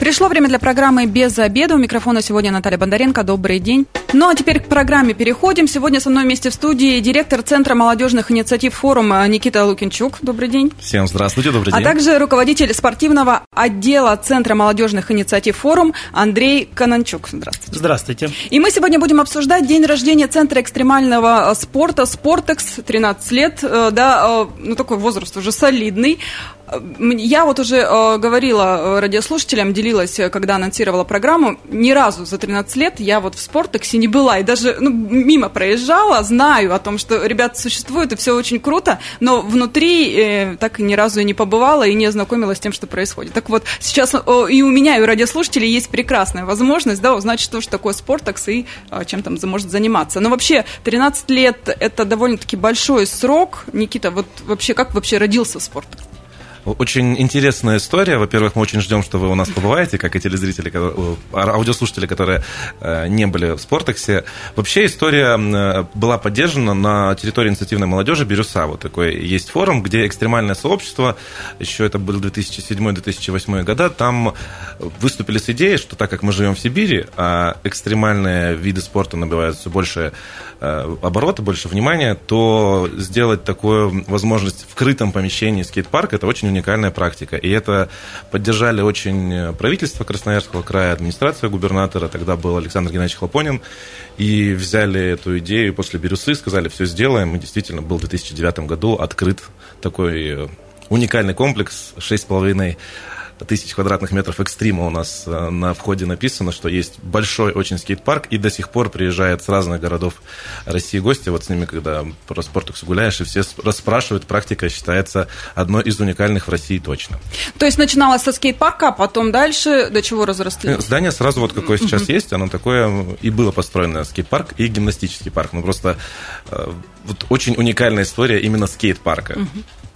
Пришло время для программы «Без обеда». У микрофона сегодня Наталья Бондаренко. Добрый день. Ну а теперь к программе переходим. Сегодня со мной вместе в студии директор Центра молодежных инициатив форума Никита Лукинчук. Добрый день. Всем здравствуйте, добрый день. А также руководитель спортивного отдела Центра молодежных инициатив форум Андрей Кананчук. Здравствуйте. Здравствуйте. И мы сегодня будем обсуждать день рождения Центра экстремального спорта «Спортекс». 13 лет, э, да, э, ну такой возраст уже солидный. Я вот уже э, говорила радиослушателям, делилась, э, когда анонсировала программу, ни разу за 13 лет я вот в спортексе не была, и даже ну, мимо проезжала, знаю о том, что ребята существуют, и все очень круто, но внутри э, так ни разу и не побывала, и не ознакомилась с тем, что происходит. Так вот, сейчас э, и у меня, и у радиослушателей есть прекрасная возможность, да, узнать, что же такое спортекс и э, чем там может заниматься. Но вообще, 13 лет – это довольно-таки большой срок. Никита, вот вообще, как вообще родился спортекс? Очень интересная история. Во-первых, мы очень ждем, что вы у нас побываете, как и телезрители, аудиослушатели, которые э, не были в Спортексе. Вообще история э, была поддержана на территории инициативной молодежи Бирюса. Вот такой есть форум, где экстремальное сообщество, еще это был 2007-2008 года, там выступили с идеей, что так как мы живем в Сибири, а экстремальные виды спорта набивают все больше Э, обороты, больше внимания, то сделать такую возможность в крытом помещении скейт-парк – это очень уникальная практика. И это поддержали очень правительство Красноярского края, администрация губернатора, тогда был Александр Геннадьевич Хлопонин, и взяли эту идею после Бирюсы, сказали, все сделаем. И действительно, был в 2009 году открыт такой э, уникальный комплекс, 6,5 тысяч квадратных метров экстрима у нас э, на входе написано, что есть большой очень скейт-парк, и до сих пор приезжают с разных городов России гости. Вот с ними, когда про спортукс гуляешь, и все расспрашивают, практика считается одной из уникальных в России точно. То есть начиналось со скейт-парка, а потом дальше до чего разрослось? Э, здание сразу вот какое сейчас есть, оно такое и было построено скейт-парк и гимнастический парк. Ну просто э, вот очень уникальная история именно скейт-парка.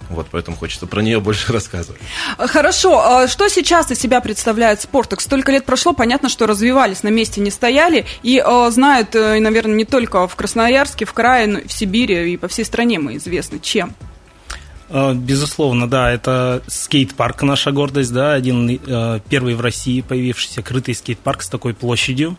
Вот, поэтому хочется про нее больше рассказывать. Хорошо. А что сейчас из себя представляет Спортекс? Столько лет прошло, понятно, что развивались, на месте не стояли. И э, знают, э, наверное, не только в Красноярске, в крае, но и в Сибири, и по всей стране мы известны. Чем? Э, безусловно, да, это скейт-парк наша гордость, да, один э, первый в России появившийся крытый скейт-парк с такой площадью.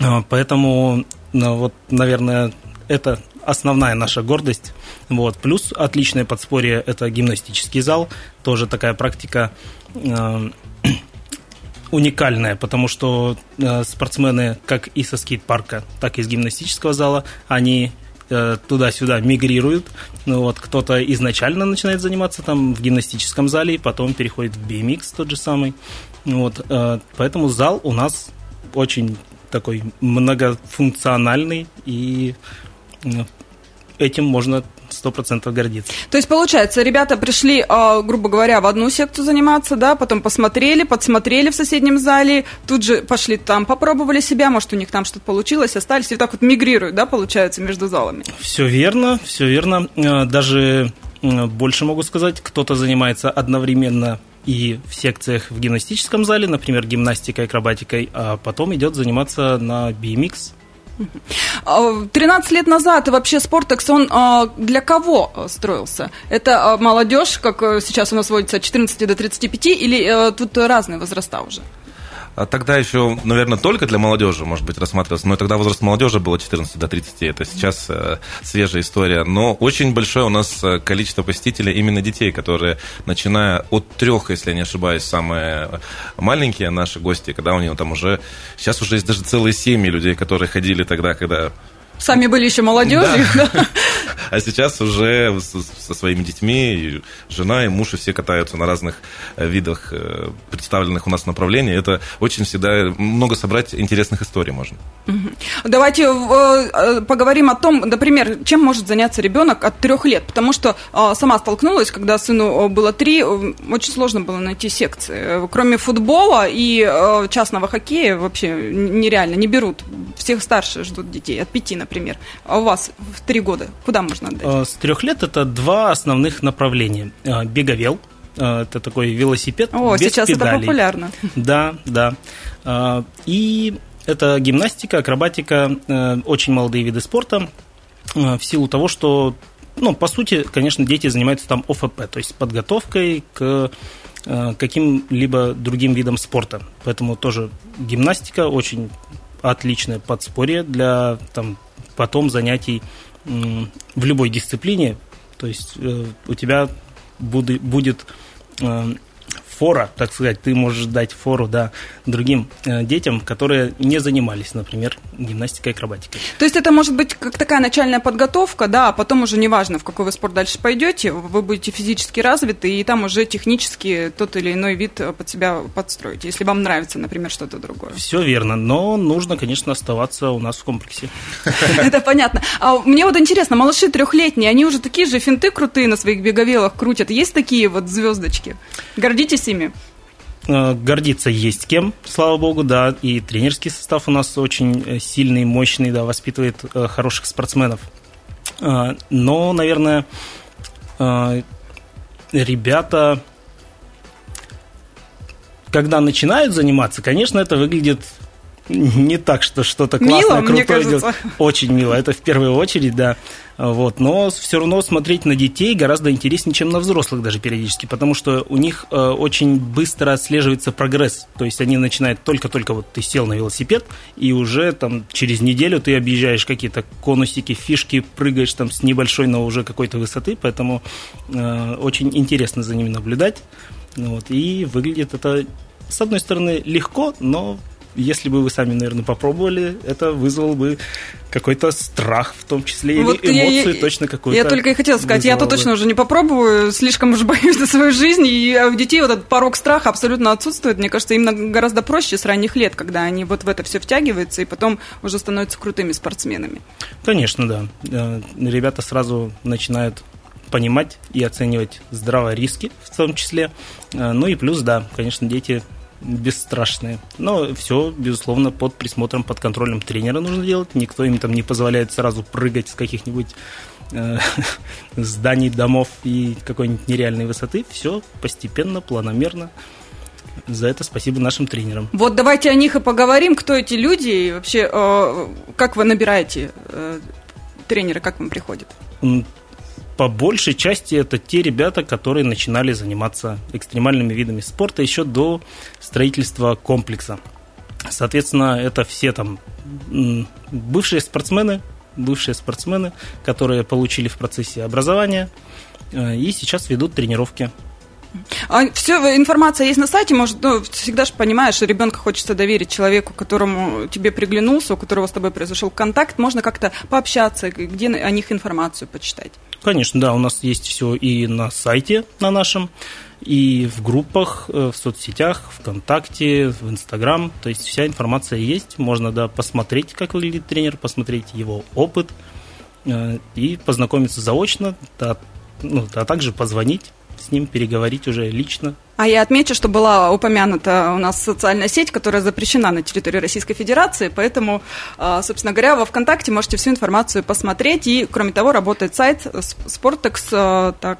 Э, поэтому, ну, вот, наверное, это основная наша гордость. Вот. Плюс отличное подспорье – это гимнастический зал. Тоже такая практика э, уникальная, потому что э, спортсмены как и со скейт-парка, так и из гимнастического зала, они э, туда-сюда мигрируют. Ну, вот, кто-то изначально начинает заниматься там в гимнастическом зале, потом переходит в BMX тот же самый. Вот, э, поэтому зал у нас очень такой многофункциональный и ну, этим можно сто процентов гордиться. То есть, получается, ребята пришли, а, грубо говоря, в одну секцию заниматься, да, потом посмотрели, подсмотрели в соседнем зале, тут же пошли там, попробовали себя, может, у них там что-то получилось, остались, и так вот мигрируют, да, получается, между залами. Все верно, все верно. А, даже больше могу сказать, кто-то занимается одновременно и в секциях в гимнастическом зале, например, гимнастикой, акробатикой, а потом идет заниматься на BMX, 13 лет назад вообще Спортекс, он а, для кого строился? Это а, молодежь, как э, сейчас у нас водится от 14 до 35, или э, тут разные возраста уже? А тогда еще, наверное, только для молодежи, может быть, рассматривался. Но тогда возраст молодежи было 14 до 30. Это сейчас э, свежая история. Но очень большое у нас э, количество посетителей именно детей, которые, начиная от трех, если я не ошибаюсь, самые маленькие наши гости, когда у них там уже... Сейчас уже есть даже целые семьи людей, которые ходили тогда, когда Сами были еще молодежью. Да. А сейчас уже со своими детьми, жена, и муж, и все катаются на разных э, видах э, представленных у нас направлений. Это очень всегда много собрать интересных историй можно. Давайте э, поговорим о том, например, чем может заняться ребенок от трех лет. Потому что сама столкнулась, когда сыну было три, очень сложно было найти секции. Кроме футбола и частного хоккея вообще нереально, не берут. Всех старше ждут детей, от пяти, например например, а у вас в три года, куда можно отдать? Э, с трех лет это два основных направления. Э, беговел, э, это такой велосипед О, без сейчас педалей. это популярно. Да, да. И Это гимнастика, акробатика, очень молодые виды спорта. В силу того, что, ну, по сути, конечно, дети занимаются там ОФП, то есть подготовкой к каким-либо другим видам спорта. Поэтому тоже гимнастика очень отличное подспорье для там, потом занятий в любой дисциплине. То есть э, у тебя будет э, фора, так сказать, ты можешь дать фору да, другим э, детям, которые не занимались, например, гимнастикой и акробатикой. То есть это может быть как такая начальная подготовка, да, а потом уже неважно, в какой вы спорт дальше пойдете, вы будете физически развиты, и там уже технически тот или иной вид под себя подстроите, если вам нравится, например, что-то другое. Все верно, но нужно, конечно, оставаться у нас в комплексе. Это понятно. А мне вот интересно, малыши трехлетние, они уже такие же финты крутые на своих беговелах крутят. Есть такие вот звездочки? Гордитесь ими? Э, гордиться есть кем, слава богу, да, и тренерский состав у нас очень э, сильный, мощный, да, воспитывает э, хороших спортсменов. Но, наверное, ребята, когда начинают заниматься, конечно, это выглядит не так, что что-то классное, мило, крутое делать. Очень мило, это в первую очередь, да. Вот. Но все равно смотреть на детей гораздо интереснее, чем на взрослых даже периодически, потому что у них э, очень быстро отслеживается прогресс. То есть они начинают только-только вот ты сел на велосипед, и уже там через неделю ты объезжаешь какие-то конусики, фишки, прыгаешь там с небольшой, но уже какой-то высоты, поэтому э, очень интересно за ними наблюдать. Вот. И выглядит это, с одной стороны, легко, но если бы вы сами, наверное, попробовали, это вызвало бы какой-то страх, в том числе, вот или эмоции я, точно какой-то. Я только и хотела сказать, я-то точно уже не попробую, слишком уже боюсь за свою жизнь, и у детей вот этот порог страха абсолютно отсутствует. Мне кажется, им гораздо проще с ранних лет, когда они вот в это все втягиваются, и потом уже становятся крутыми спортсменами. Конечно, да. Э, ребята сразу начинают понимать и оценивать здраво риски в том числе. Э, ну и плюс, да, конечно, дети бесстрашные. Но все, безусловно, под присмотром, под контролем тренера нужно делать. Никто им там не позволяет сразу прыгать с каких-нибудь э, зданий, домов и какой-нибудь нереальной высоты. Все постепенно, планомерно. За это спасибо нашим тренерам. Вот давайте о них и поговорим. Кто эти люди и вообще э, как вы набираете э, тренера, как вам приходит? По большей части это те ребята, которые начинали заниматься экстремальными видами спорта еще до строительства комплекса. Соответственно, это все там бывшие спортсмены, бывшие спортсмены, которые получили в процессе образования э, и сейчас ведут тренировки а все, информация есть на сайте, может, ну, всегда же понимаешь, ребенка хочется доверить человеку, которому тебе приглянулся, у которого с тобой произошел контакт, можно как-то пообщаться, где о них информацию почитать. Конечно, да, у нас есть все и на сайте на нашем, и в группах, э, в соцсетях, ВКонтакте, в Инстаграм. То есть вся информация есть. Можно да, посмотреть, как выглядит тренер, посмотреть его опыт э, и познакомиться заочно, да, ну, а также позвонить с ним, переговорить уже лично, а я отмечу, что была упомянута у нас социальная сеть, которая запрещена на территории Российской Федерации, поэтому, а, собственно говоря, во ВКонтакте можете всю информацию посмотреть, и, кроме того, работает сайт Sportex. А, так,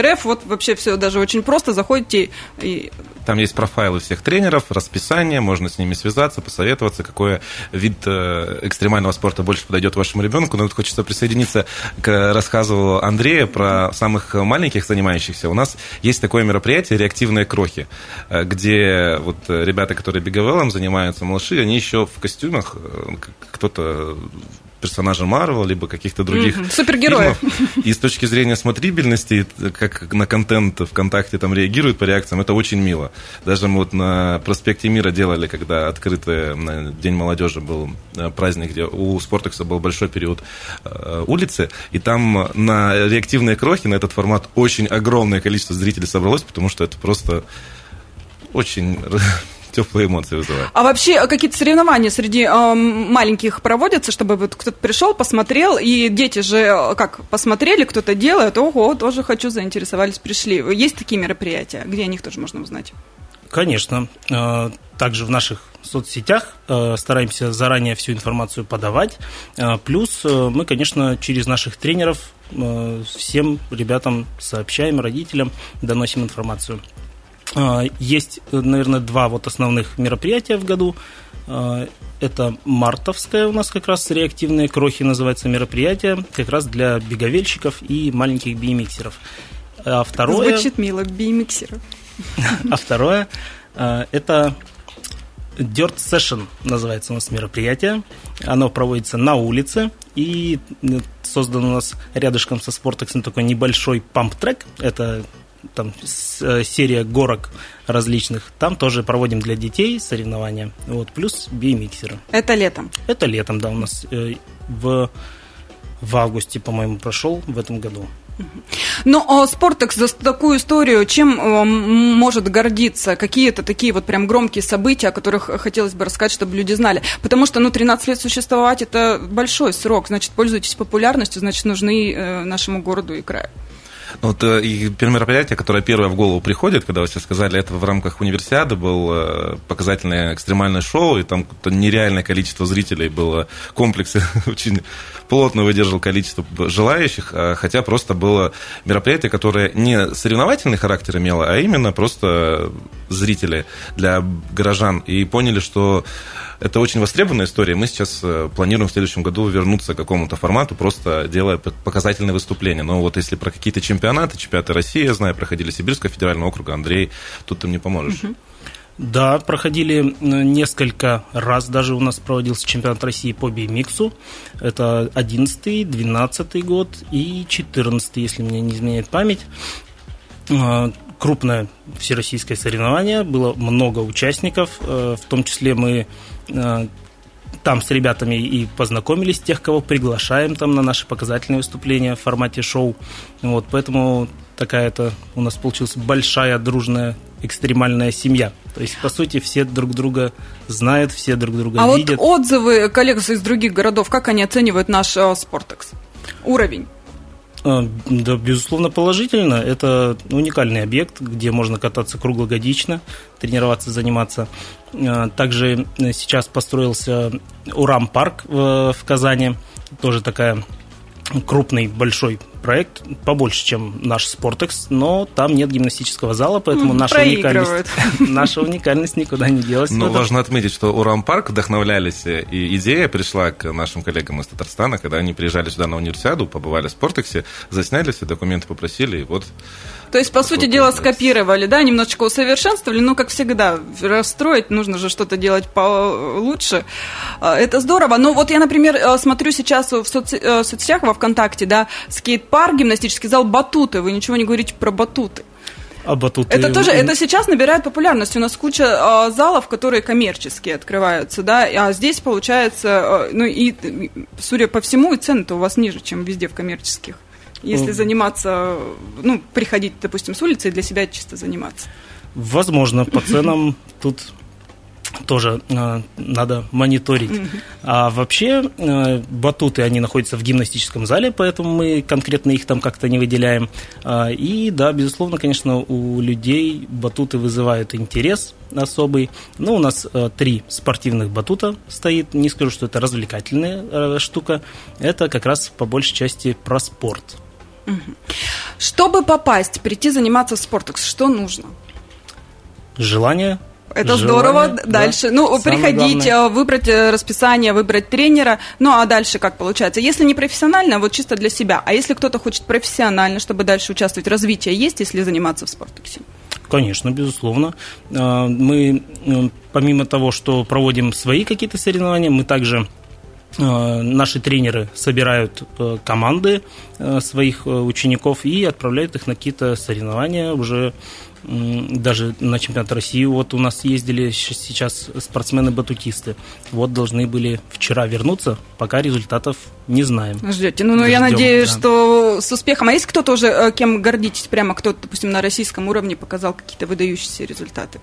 .рф. вот вообще все даже очень просто, заходите и там есть профайлы всех тренеров, расписание, можно с ними связаться, посоветоваться, какой вид э, экстремального спорта больше подойдет вашему ребенку. Но вот хочется присоединиться к рассказу Андрея про самых маленьких занимающихся. У нас есть такое мероприятие «Реактивные крохи», э, где вот ребята, которые беговелом занимаются, малыши, они еще в костюмах, э, кто-то персонажа Марвел, либо каких-то других угу. Супергероев. Фильмов. И с точки зрения смотрибельности, как на контент ВКонтакте там реагируют по реакциям, это очень мило. Даже мы вот на проспекте Мира делали, когда открытый на День молодежи был э, праздник, где у Спортекса был большой период э, улицы, и там на реактивные крохи, на этот формат очень огромное количество зрителей собралось, потому что это просто очень теплые эмоции вызывает. А вообще а какие-то соревнования среди э, маленьких проводятся, чтобы вот кто-то пришел, посмотрел, и дети же э, как посмотрели, кто-то делает, ого, тоже хочу, заинтересовались, пришли. Есть такие мероприятия, где о них тоже можно узнать? Конечно. Также в наших соцсетях стараемся заранее всю информацию подавать. Плюс мы, конечно, через наших тренеров всем ребятам сообщаем, родителям, доносим информацию. Есть, наверное, два вот основных мероприятия в году. Это мартовское у нас как раз реактивные крохи называется мероприятие, как раз для беговельщиков и маленьких биомиксеров. А второе... Звучит мило, биомиксеры. А второе, это Dirt Session называется у нас мероприятие. Оно проводится на улице. И создан у нас рядышком со Спортексом такой небольшой памп-трек. Это там э, серия горок различных. Там тоже проводим для детей соревнования. Вот, плюс биомиксеры. Это летом? Это летом, да, у нас э, в, в августе, по-моему, прошел в этом году. Ну, а Спортекс за такую историю чем э, может гордиться? Какие-то такие вот прям громкие события, о которых хотелось бы рассказать, чтобы люди знали? Потому что, ну, 13 лет существовать – это большой срок. Значит, пользуйтесь популярностью, значит, нужны нашему городу и краю. Ну, вот э, и мероприятие, которое первое в голову приходит, когда вы все сказали, это в рамках универсиады был э, показательное экстремальное шоу, и там нереальное количество зрителей было, комплекс очень плотно выдержал количество желающих, а хотя просто было мероприятие, которое не соревновательный характер имело, а именно просто зрители для горожан. И поняли, что это очень востребованная история. Мы сейчас э, планируем в следующем году вернуться к какому-то формату, просто делая показательные выступления. Но вот если про какие-то чемпионаты, чемпионаты России, я знаю, проходили Сибирского федерального округа, Андрей, тут ты мне поможешь. Да, проходили несколько раз, даже у нас проводился чемпионат России по BMX. Это 11 12 год и 14 если мне не изменяет память. А, крупное всероссийское соревнование, было много участников, э, в том числе мы э, там с ребятами и познакомились, тех, кого приглашаем там на наши показательные выступления в формате шоу. Вот, поэтому такая-то у нас получилась большая, дружная, экстремальная семья. То есть, по сути, все друг друга знают, все друг друга а видят. А вот отзывы коллег из других городов, как они оценивают наш э, Спортекс? Уровень? А, да, безусловно, положительно. Это уникальный объект, где можно кататься круглогодично, тренироваться, заниматься. А, также сейчас построился Урам-парк в Казани. Тоже такая крупный, большой проект, побольше, чем наш Спортекс, но там нет гимнастического зала, поэтому наша уникальность, наша уникальность никуда не делась. Но важно отметить, что Урам-парк вдохновлялись, э, и идея пришла к нашим коллегам из Татарстана, когда они приезжали сюда на универсиаду, побывали в Спортексе, засняли все документы, попросили, и вот то есть, по сути дела, скопировали, да, немножечко усовершенствовали, но, как всегда, расстроить нужно же что-то делать получше. А, это здорово. Но вот я, например, э, смотрю сейчас в соци- э, соцсетях, во ВКонтакте, да, скейт-парк, гимнастический зал, батуты. Вы ничего не говорите про батуты. А батуты... Это тоже, это сейчас набирает популярность. У нас куча э, залов, которые коммерческие открываются, да, а здесь получается, э, ну и, судя по всему, и цены-то у вас ниже, чем везде в коммерческих. Если заниматься, ну, приходить, допустим, с улицы и для себя чисто заниматься. Возможно, по ценам тут тоже э, надо мониторить. Mm-hmm. А вообще э, батуты, они находятся в гимнастическом зале, поэтому мы конкретно их там как-то не выделяем. А, и да, безусловно, конечно, у людей батуты вызывают интерес особый. Ну, у нас э, три спортивных батута стоит. Не скажу, что это развлекательная э, штука. Это как раз по большей части про спорт. Чтобы попасть, прийти заниматься спортом, что нужно? Желание, это Желание, здорово. Дальше. Да. Ну, Самое приходить, главное. выбрать э, расписание, выбрать тренера. Ну, а дальше как получается? Если не профессионально, вот чисто для себя. А если кто-то хочет профессионально, чтобы дальше участвовать, развитие есть, если заниматься в спорте? Конечно, безусловно. А, мы, э, помимо того, что проводим свои какие-то соревнования, мы также Э, наши тренеры собирают э, команды э, своих учеников и отправляют их на какие-то соревнования уже даже на чемпионат России. Вот у нас ездили сейчас спортсмены-батутисты. Вот должны были вчера вернуться, пока результатов не знаем. Ждете. Ну, ну я надеюсь, да. что с успехом. А есть кто-то уже, кем гордитесь? Прямо кто-то, допустим, на российском уровне показал какие-то выдающиеся результаты?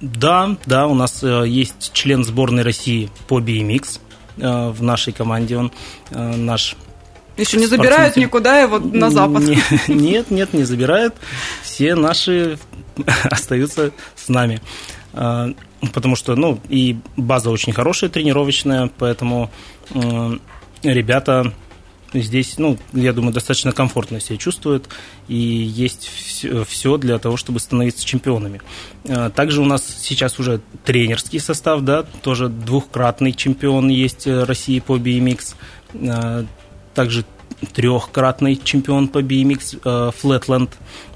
Да, да, у нас есть член сборной России по BMX. Э, в нашей команде. Он э, наш еще не забирают никуда его на запад? Нет, нет, не забирают. Все наши остаются с нами. Э, потому что, ну, и база очень хорошая, тренировочная, поэтому ребята здесь, ну, я думаю, достаточно комфортно себя чувствуют, и есть все для того, чтобы становиться чемпионами. А, также у нас сейчас уже тренерский состав, да, тоже двухкратный чемпион есть э, России по BMX, а, также трехкратный чемпион по BMX э, Flatland.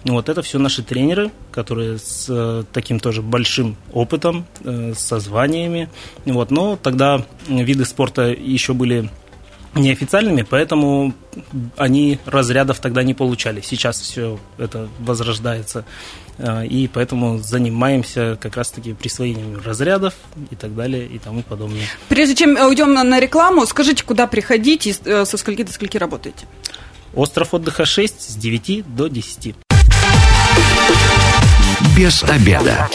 Вот это все наши тренеры, которые с э, таким тоже большим опытом, со званиями. Вот, но тогда виды спорта еще были неофициальными, поэтому они разрядов тогда не получали. Сейчас все это возрождается, э, и поэтому занимаемся как раз-таки присвоением разрядов и так далее и тому подобное. Прежде чем уйдем на рекламу, скажите, куда приходить и э, со скольки до скольки работаете? Остров отдыха 6 с 9 до 10. Без обеда.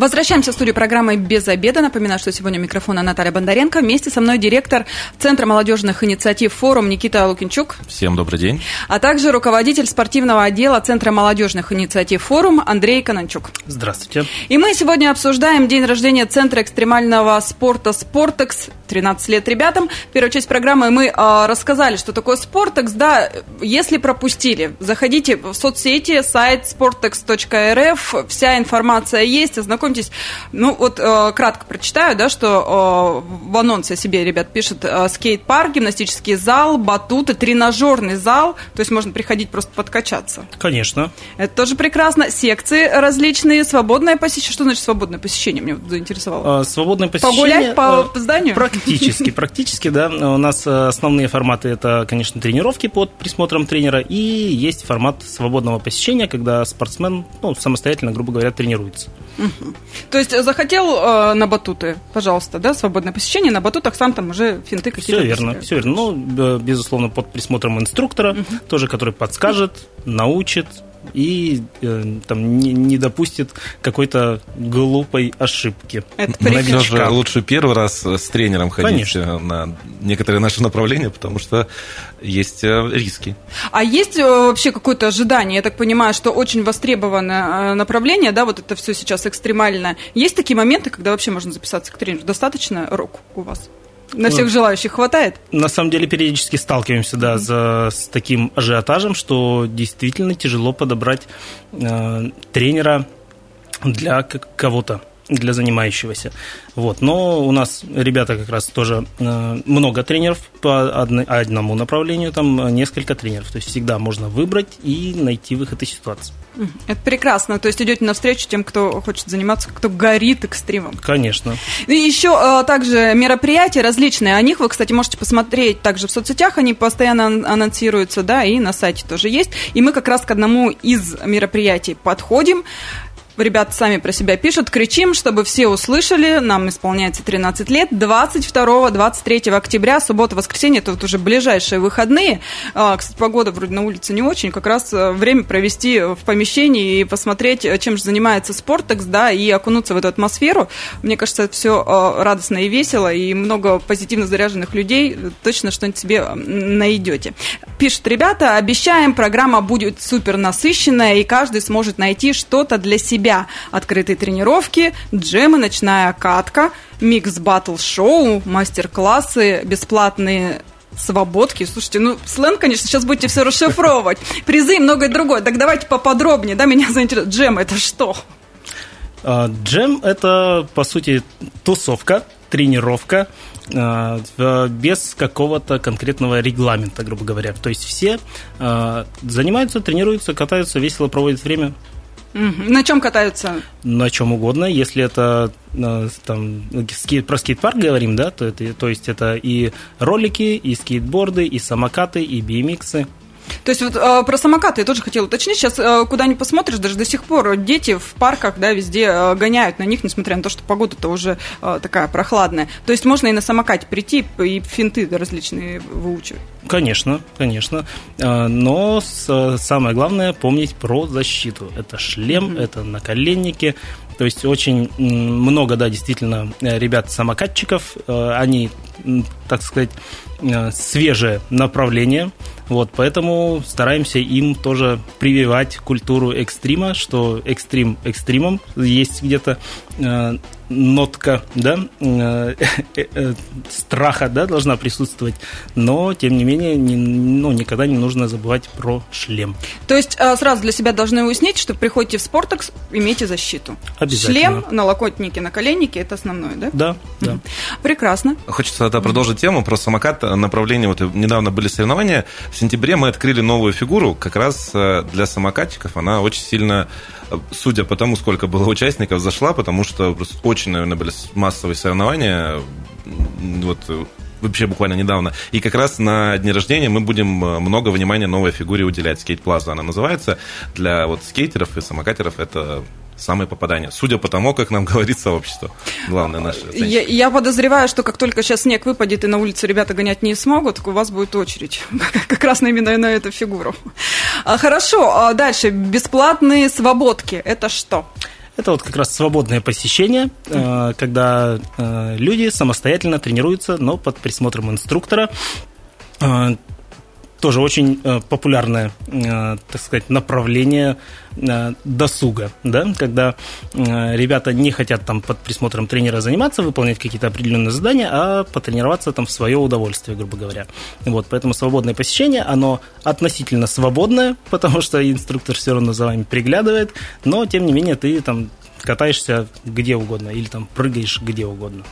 Возвращаемся в студию программы «Без обеда». Напоминаю, что сегодня у микрофона Наталья Бондаренко. Вместе со мной директор Центра молодежных инициатив «Форум» Никита Лукинчук. Всем добрый день. А также руководитель спортивного отдела Центра молодежных инициатив «Форум» Андрей Кананчук. Здравствуйте. И мы сегодня обсуждаем день рождения Центра экстремального спорта «Спортекс». 13 лет ребятам. В первую часть программы мы э, рассказали, что такое «Спортекс». Да, если пропустили, заходите в соцсети, сайт sportex.rf. Вся информация есть, знакомьтесь. Ну, вот э, кратко прочитаю, да, что э, в анонсе себе ребят пишет э, скейт-парк, гимнастический зал, батуты, тренажерный зал. То есть можно приходить просто подкачаться. Конечно. Это тоже прекрасно. Секции различные, свободное посещение. Что значит свободное посещение? Мне заинтересовало. А, свободное посещение. Погулять по э, зданию? Практически, практически, да. У нас э, основные форматы это, конечно, тренировки под присмотром тренера и есть формат свободного посещения, когда спортсмен ну, самостоятельно, грубо говоря, тренируется. Угу. То есть э, захотел э, на батуты, пожалуйста, да, свободное посещение, на батутах сам там уже финты какие-то. Все верно, все верно. Ну, безусловно, под присмотром инструктора, угу. тоже, который подскажет, научит, и э, там не, не допустит какой-то глупой ошибки. Это Все же лучше первый раз с тренером ходить Конечно. на некоторые наши направления, потому что есть э, риски. А есть э, вообще какое-то ожидание? Я так понимаю, что очень востребованное направление, да, вот это все сейчас экстремальное. Есть такие моменты, когда вообще можно записаться к тренеру? Достаточно рок у вас? На всех желающих хватает? На самом деле периодически сталкиваемся, да, за, с таким ажиотажем, что действительно тяжело подобрать э, тренера для кого-то для занимающегося. Вот. Но у нас ребята как раз тоже э, много тренеров по одному направлению, там несколько тренеров. То есть всегда можно выбрать и найти выход из ситуации. Это прекрасно. То есть идете навстречу тем, кто хочет заниматься, кто горит экстримом. Конечно. И еще а, также мероприятия различные. О них вы, кстати, можете посмотреть также в соцсетях. Они постоянно анонсируются, да, и на сайте тоже есть. И мы как раз к одному из мероприятий подходим ребята сами про себя пишут, кричим, чтобы все услышали, нам исполняется 13 лет, 22-23 октября, суббота, воскресенье, это вот уже ближайшие выходные. А, кстати, погода вроде на улице не очень, как раз э, время провести в помещении и посмотреть, э, чем же занимается Спортекс, да, и окунуться в эту атмосферу. Мне кажется, это все э, радостно и весело, и много позитивно заряженных людей, точно что-нибудь себе найдете. Пишут ребята, обещаем, программа будет супер насыщенная, и каждый сможет найти что-то для себя себя открытые тренировки, джемы, ночная катка, микс-батл-шоу, мастер-классы, бесплатные свободки. Слушайте, ну, сленг, конечно, сейчас будете все расшифровывать. Призы и многое другое. Так давайте поподробнее, да, меня заинтересует. Джем – это что? А, джем – это, по сути, тусовка, тренировка а, без какого-то конкретного регламента, грубо говоря. То есть все а, занимаются, тренируются, катаются, весело проводят время. На чем катаются? На чем угодно. Если это э, там, скейт, про скейт-парк говорим, да, то, это, то есть это и ролики, и скейтборды, и самокаты, и BMX. То есть вот э, про самокаты я тоже хотела уточнить. Сейчас э, куда ни посмотришь, даже до сих пор дети в парках, да, везде э, гоняют на них, несмотря на то, что погода-то уже э, такая прохладная. То есть можно и на самокате прийти и финты различные выучивать. Конечно, конечно. Но самое главное помнить про защиту. Это шлем, mm-hmm. это наколенники. То есть очень много, да, действительно, э, ребят-самокатчиков, э, они так сказать, э, свежее направление. Вот, поэтому стараемся им тоже прививать культуру экстрима, что экстрим экстримом есть где-то э, нотка да, э, э, э, страха да, должна присутствовать, но, тем не менее, не, ну, никогда не нужно забывать про шлем. То есть сразу для себя должны уяснить, что приходите в Спортекс, имейте защиту. Обязательно. Шлем, налокотники, наколенники – это основное, да? Да, да. Прекрасно. Хочется тогда продолжить тему про самокат, направление. Вот недавно были соревнования. Сентябре мы открыли новую фигуру, как раз для самокатчиков. Она очень сильно судя по тому, сколько было участников, зашла, потому что очень, наверное, были массовые соревнования. Вот вообще буквально недавно. И как раз на дне рождения мы будем э, много внимания новой фигуре уделять. Скейт Плаза она называется. Для вот скейтеров и самокатеров это самое попадание. Судя по тому, как нам говорит сообщество. Главное наше. Я, я подозреваю, что как только сейчас снег выпадет и на улице ребята гонять не смогут, у вас будет очередь. Как раз именно на эту фигуру. А, хорошо, а дальше. Бесплатные свободки. Это что? Это вот как раз свободное посещение, э, когда э, люди самостоятельно тренируются, но под присмотром инструктора. Тоже очень э, популярное, э, так сказать, направление э, досуга, да, когда ребята не хотят там под присмотром тренера заниматься, выполнять какие-то определенные задания, а потренироваться там в свое удовольствие, грубо говоря. Вот, поэтому свободное посещение, оно относительно свободное, потому что инструктор все равно за вами приглядывает, но, тем не менее, ты там катаешься где угодно или там прыгаешь где угодно.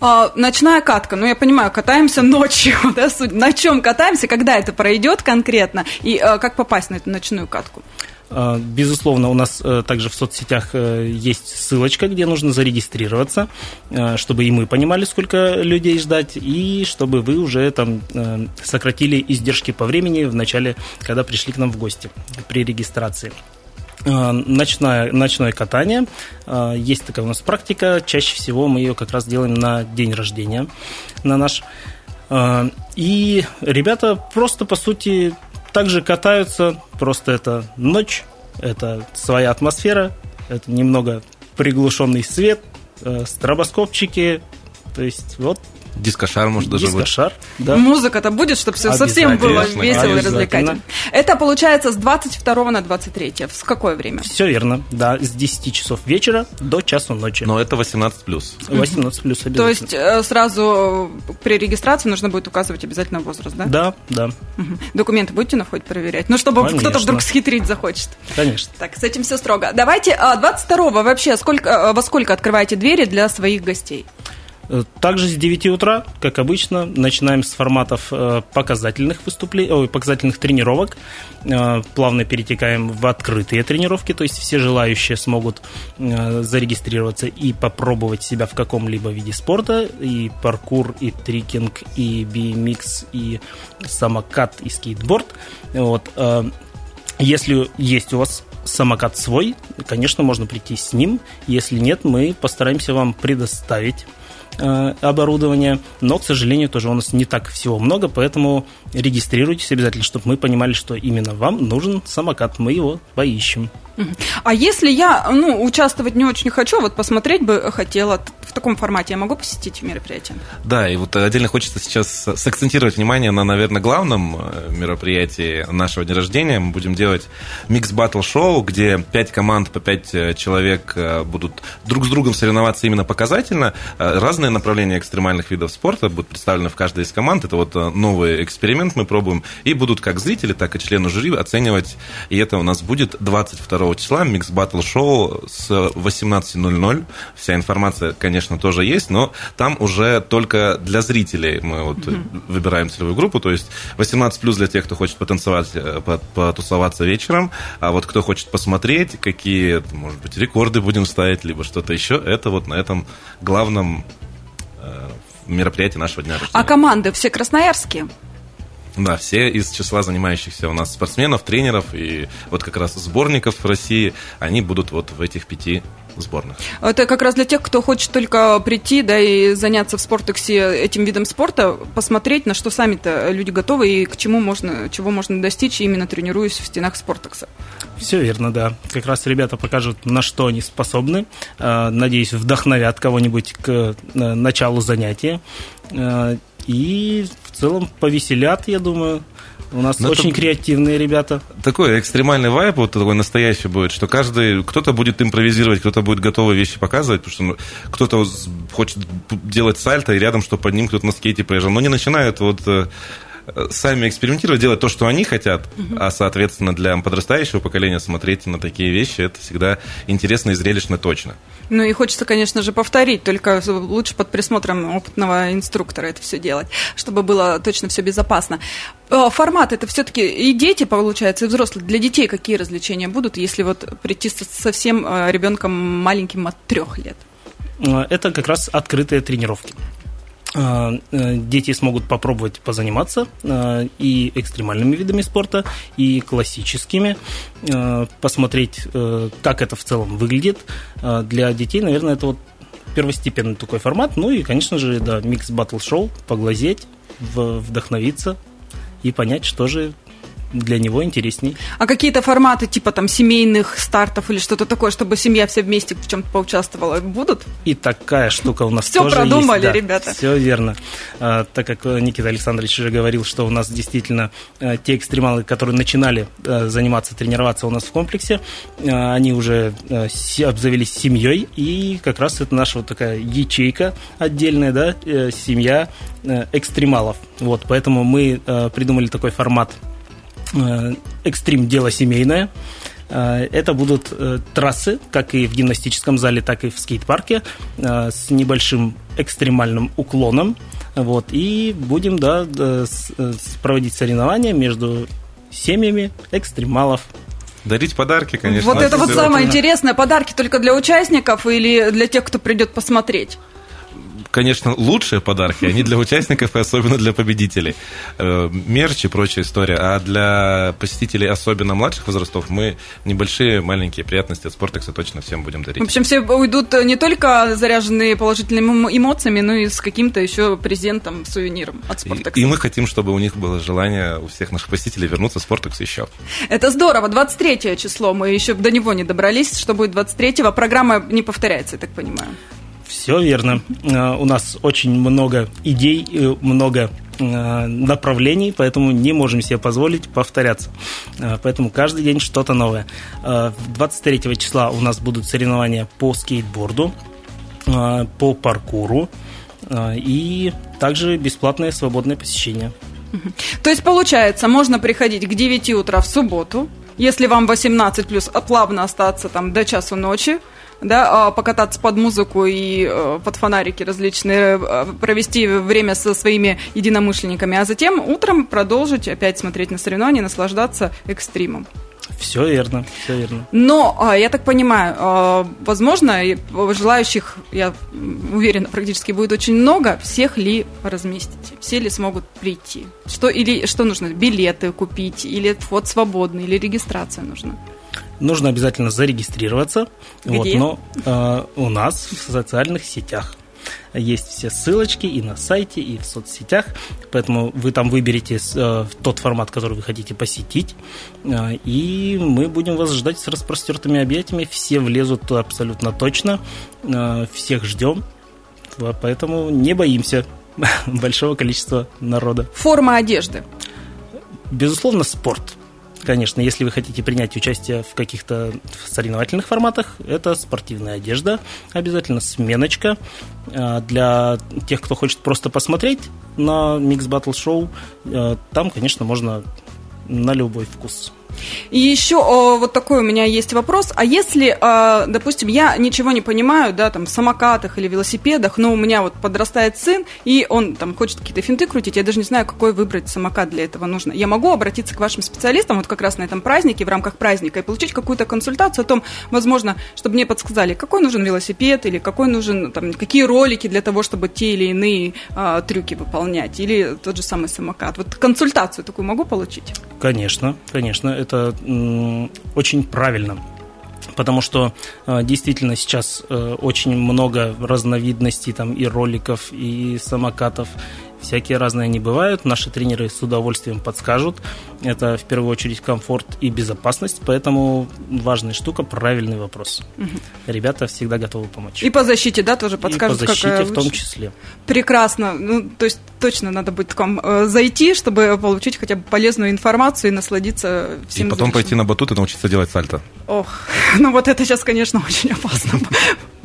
А, ночная катка, ну я понимаю, катаемся ночью, да, на чем катаемся, когда это пройдет конкретно и а, как попасть на эту ночную катку? А, безусловно, у нас э, также в соцсетях э, есть ссылочка, где нужно зарегистрироваться, э, чтобы и мы понимали, сколько людей ждать, и чтобы вы уже там сократили издержки по времени в начале, когда пришли к нам в гости при регистрации. Э, ночное, ночное катание. Э, есть такая у нас практика. Чаще всего мы ее как раз делаем на день рождения, на наш. Э, и ребята просто, по сути, также катаются. Просто это ночь, это своя атмосфера, это немного приглушенный свет, стробоскопчики. То есть вот Дискошар, может, даже Дискошар, будет. да. Музыка-то будет, чтобы совсем было весело и развлекательно. Это получается с 22 на 23. В какое время? Все верно, да, с 10 часов вечера до часу ночи. Но это 18 плюс. 18 плюс обязательно. То есть э, сразу при регистрации нужно будет указывать обязательно возраст, да? Да, да. Документы будете на вход проверять? Ну, чтобы кто-то вдруг схитрить захочет. Конечно. Так, с этим все строго. Давайте 22 а, вообще сколько, э, во сколько открываете двери для своих гостей? Э, также с 9 утра, как обычно, начинаем с форматов э, показательных выступлений, показательных тренировок. Э, плавно перетекаем в открытые тренировки, то есть все желающие смогут зарегистрироваться и попробовать себя в каком-либо виде спорта. И паркур, и трикинг, и BMX, и самокат, и скейтборд. Вот. Если есть у вас самокат свой, конечно, можно прийти с ним. Если нет, мы постараемся вам предоставить оборудования, но, к сожалению, тоже у нас не так всего много, поэтому регистрируйтесь обязательно, чтобы мы понимали, что именно вам нужен самокат, мы его поищем. А если я, ну, участвовать не очень хочу, вот посмотреть бы хотела, в таком формате я могу посетить мероприятие? Да, и вот отдельно хочется сейчас сакцентировать внимание на, наверное, главном э, мероприятии нашего дня рождения. Мы будем делать микс батл шоу, где пять команд по пять э, человек э, будут друг с другом соревноваться именно показательно. Разные направления экстремальных видов спорта будут представлены в каждой из команд. Это вот новый эксперимент мы пробуем. И будут как зрители, так и члены жюри оценивать. И это у нас будет 22 числа Mix Battle Show с 18.00. Вся информация, конечно, тоже есть, но там уже только для зрителей мы вот mm-hmm. выбираем целевую группу, то есть 18 плюс для тех, кто хочет потанцевать, э, потусоваться вечером, а вот кто хочет посмотреть, какие, может быть, рекорды будем ставить, либо что-то еще, это вот на этом главном э, мероприятии нашего дня рождения. А команды все красноярские? Да, все из числа занимающихся у нас спортсменов, тренеров и вот как раз сборников в России, они будут вот в этих пяти сборных. Это как раз для тех, кто хочет только прийти, да, и заняться в спортексе этим видом спорта, посмотреть, на что сами-то люди готовы и к чему можно, чего можно достичь, именно тренируясь в стенах спортекса. Все верно, да. Как раз ребята покажут, на что они способны. Э, надеюсь, вдохновят кого-нибудь к э, началу занятия. И в целом повеселят, я думаю. У нас Но ну, очень креативные ребята. Такой экстремальный вайп, вот такой настоящий будет, что каждый, кто-то будет импровизировать, кто-то будет готовые вещи показывать, потому что кто-то хочет делать сальто, и рядом, чтобы под ним кто-то на скейте проезжал. Но не начинают вот э, сами экспериментировать, делать то, что они хотят, угу. а, соответственно, для подрастающего поколения смотреть на такие вещи, это всегда интересно и зрелищно точно. Ну и хочется, конечно же, повторить, только лучше под присмотром опытного инструктора это все делать, чтобы было точно все безопасно. Э, формат это все-таки и дети, получается, и взрослые. Для детей какие развлечения будут, если вот прийти совсем э, ребенком маленьким от трех лет? Э, это как раз открытые тренировки. А, э, дети смогут попробовать позаниматься а, и экстремальными видами спорта, и классическими, а, посмотреть, э, как это в целом выглядит. Для детей, наверное, это вот первостепенный такой формат. Ну и, конечно же, да, микс батл шоу, поглазеть, вдохновиться и понять, что же для него интересней. А какие-то форматы типа там семейных стартов или что-то такое, чтобы семья все вместе в чем-то поучаствовала, будут? И такая штука у нас все тоже продумали, есть. Да, ребята. Все верно. А, так как Никита Александрович уже говорил, что у нас действительно а, те экстремалы, которые начинали а, заниматься, тренироваться у нас в комплексе, они уже обзавелись семьей, и как раз это наша вот такая ячейка отдельная, да, э, семья э, экстремалов. Вот, поэтому мы э, придумали такой формат Э, экстрим дело семейное. Э, это будут э, трассы, как и в гимнастическом зале, так и в скейт-парке, с небольшим экстремальным уклоном. Вот, и будем да, проводить соревнования между семьями экстремалов. Дарить подарки, конечно. Вот это вот самое интересное. Подарки только для участников или для тех, кто придет посмотреть? Конечно, лучшие подарки, они для участников и особенно для победителей. Э, мерч и прочая история. А для посетителей особенно младших возрастов мы небольшие, маленькие приятности от Спортекса точно всем будем дарить. В общем, все уйдут не только заряженные положительными эмоциями, но и с каким-то еще презентом, сувениром от Спортекса. И, и мы хотим, чтобы у них было желание у всех наших посетителей вернуться в Спортекс еще. Это здорово. 23 число. Мы еще до него не добрались. Что будет 23-го? Программа не повторяется, я так понимаю. Все верно. Э, у нас очень много идей, много э, направлений, поэтому не можем себе позволить повторяться. Э, поэтому каждый день что-то новое. 23 числа у нас будут соревнования по скейтборду, по паркуру и также бесплатное свободное посещение. То есть, получается, можно приходить к 9 утра в субботу, если вам 18 плюс, плавно остаться там до часу ночи, да, а, покататься под музыку и э, под фонарики различные, э, провести время со своими единомышленниками, а затем утром продолжить опять смотреть на соревнования, наслаждаться экстримом. Все верно, все верно. Но, а, я так понимаю, а, возможно, желающих, я уверена, практически будет очень много. Всех ли разместите? Все ли смогут прийти? Что, или, что нужно? Билеты купить? Или вход свободный? Или регистрация нужна? Нужно обязательно зарегистрироваться. Где? Вот, но э, у нас в социальных сетях есть все ссылочки и на сайте, и в соцсетях, поэтому вы там выберете э, тот формат, который вы хотите посетить, э, и мы будем вас ждать с распростертыми объятиями, все влезут абсолютно точно, э, всех ждем, поэтому не боимся большого количества народа. Форма одежды. Безусловно, спорт – Конечно, если вы хотите принять участие в каких-то соревновательных форматах, это спортивная одежда, обязательно сменочка. А, для тех, кто хочет просто посмотреть на Mix Battle Show, а, там, конечно, можно на любой вкус. И еще вот такой у меня есть вопрос. А если, а, допустим, я ничего не понимаю, да, там, в самокатах или велосипедах, но у меня вот подрастает сын, и он там хочет какие-то финты крутить, я даже не знаю, какой выбрать самокат для этого нужно. Я могу обратиться к вашим специалистам вот как раз на этом празднике, в рамках праздника, и получить какую-то консультацию о том, возможно, чтобы мне подсказали, какой нужен велосипед или какой нужен, там, какие ролики для того, чтобы те или иные а, трюки выполнять, или тот же самый самокат. Вот консультацию такую могу получить? Конечно, конечно, это очень правильно. Потому что э, действительно сейчас э, очень много разновидностей там и роликов, и самокатов, всякие разные они бывают. Наши тренеры с удовольствием подскажут. Это в первую очередь комфорт и безопасность, поэтому важная штука – правильный вопрос. Угу. Ребята всегда готовы помочь. И по защите, да, тоже подскажут? И по защите в том числе. Прекрасно. Ну, то есть точно надо будет к вам э, зайти, чтобы получить хотя бы полезную информацию и насладиться всем. И потом пойти на батут и научиться делать сальто. Ох, ну вот это сейчас, конечно, очень опасно.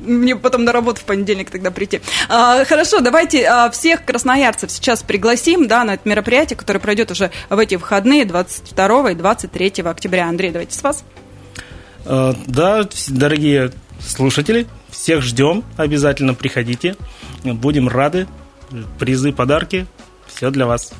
Мне потом на работу в понедельник тогда прийти. А, хорошо, давайте а, всех красноярцев сейчас пригласим да, на это мероприятие, которое пройдет уже в эти выходные 22 и 23 октября. Андрей, давайте с вас. А, да, дорогие слушатели, всех ждем, обязательно приходите, будем рады, призы, подарки, все для вас.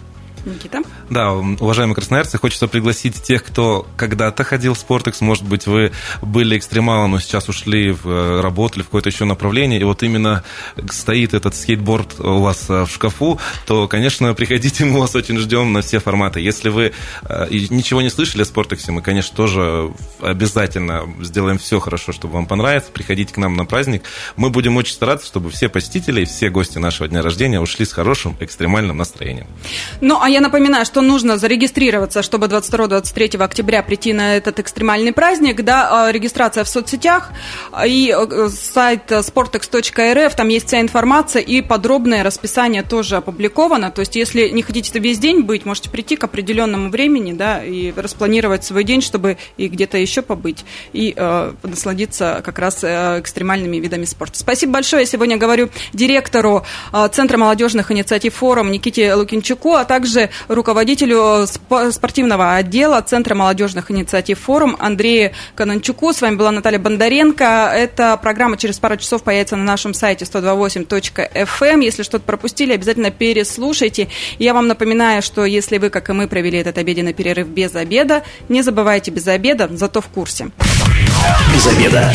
Никита? Да, уважаемые красноярцы, хочется пригласить тех, кто когда-то ходил в Спортекс, может быть, вы были экстремалом, но сейчас ушли в э, работали в какое-то еще направление, и вот именно стоит этот скейтборд у вас э, в шкафу, то, конечно, приходите, мы вас очень ждем на все форматы. Если вы э, ничего не слышали о Спортексе, мы, конечно, тоже обязательно сделаем все хорошо, чтобы вам понравилось. Приходите к нам на праздник. Мы будем очень стараться, чтобы все посетители, все гости нашего дня рождения ушли с хорошим экстремальным настроением. Ну, а я напоминаю, что нужно зарегистрироваться, чтобы 22-23 октября прийти на этот экстремальный праздник. Да, а, регистрация в соцсетях и э, сайт sportex.rf, там есть вся информация и подробное расписание тоже опубликовано. То есть, если не хотите весь день быть, можете прийти к определенному времени, да, и распланировать свой день, чтобы и где-то еще побыть, и э, насладиться как раз э, экстремальными видами спорта. Спасибо большое. Я сегодня говорю директору э, Центра молодежных инициатив «Форум» Никите Лукинчуку, а также также руководителю спортивного отдела Центра молодежных инициатив «Форум» Андрею Кананчуку. С вами была Наталья Бондаренко. Эта программа через пару часов появится на нашем сайте 128.fm. Эм. Если что-то пропустили, обязательно переслушайте. я вам напоминаю, что если вы, как и мы, провели этот обеденный перерыв без обеда, не забывайте без обеда, зато в курсе. Без обеда.